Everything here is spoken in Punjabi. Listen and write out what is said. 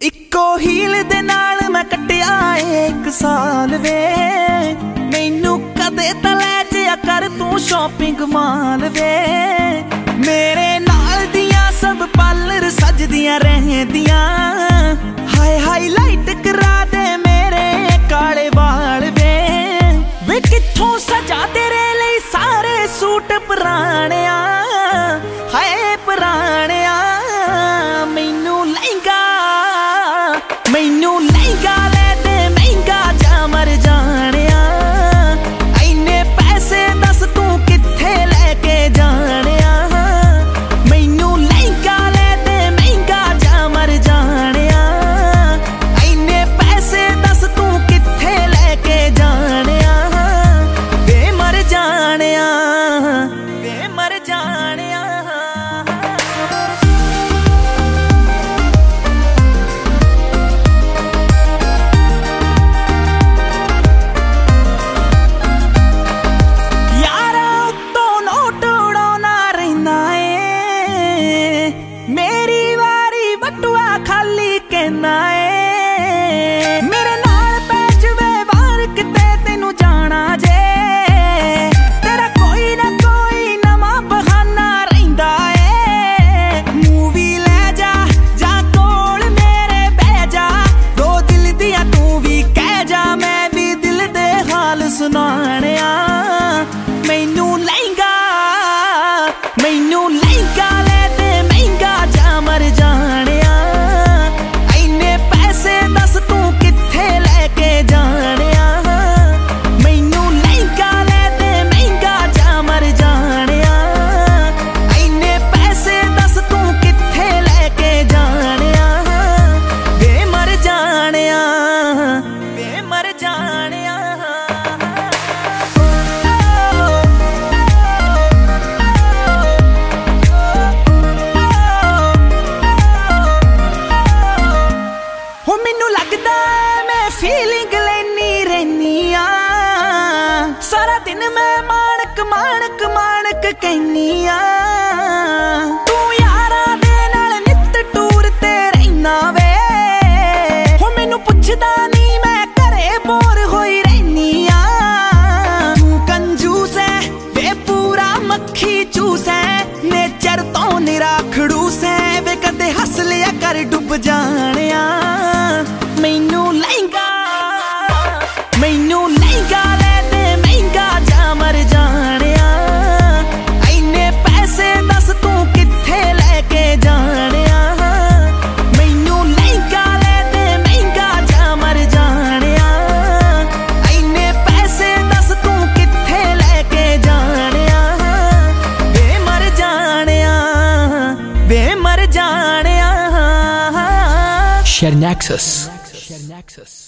ਇੱਕੋ ਹੀਲ ਦੇ ਨਾਲ ਮੈਂ ਕੱਟਿਆ ਇੱਕ ਸਾਲ ਵੇ। ਮੈਨੂੰ ਕਦੇ ਤਾਂ ਲੈ ਜਿਆ ਕਰ ਤੂੰ ਸ਼ਾਪਿੰਗ ਮਾਲ ਵੇ। ¡MARE! ਹੀ ਕਹਿਣਾ ਏ ਮੇਰੇ ਸਾਰਾ ਦਿਨ ਮੈਂ ਮਾਣਕ ਮਾਣਕ ਮਾਣਕ ਕਹਿਨੀ ਆ। Sharing Nexus.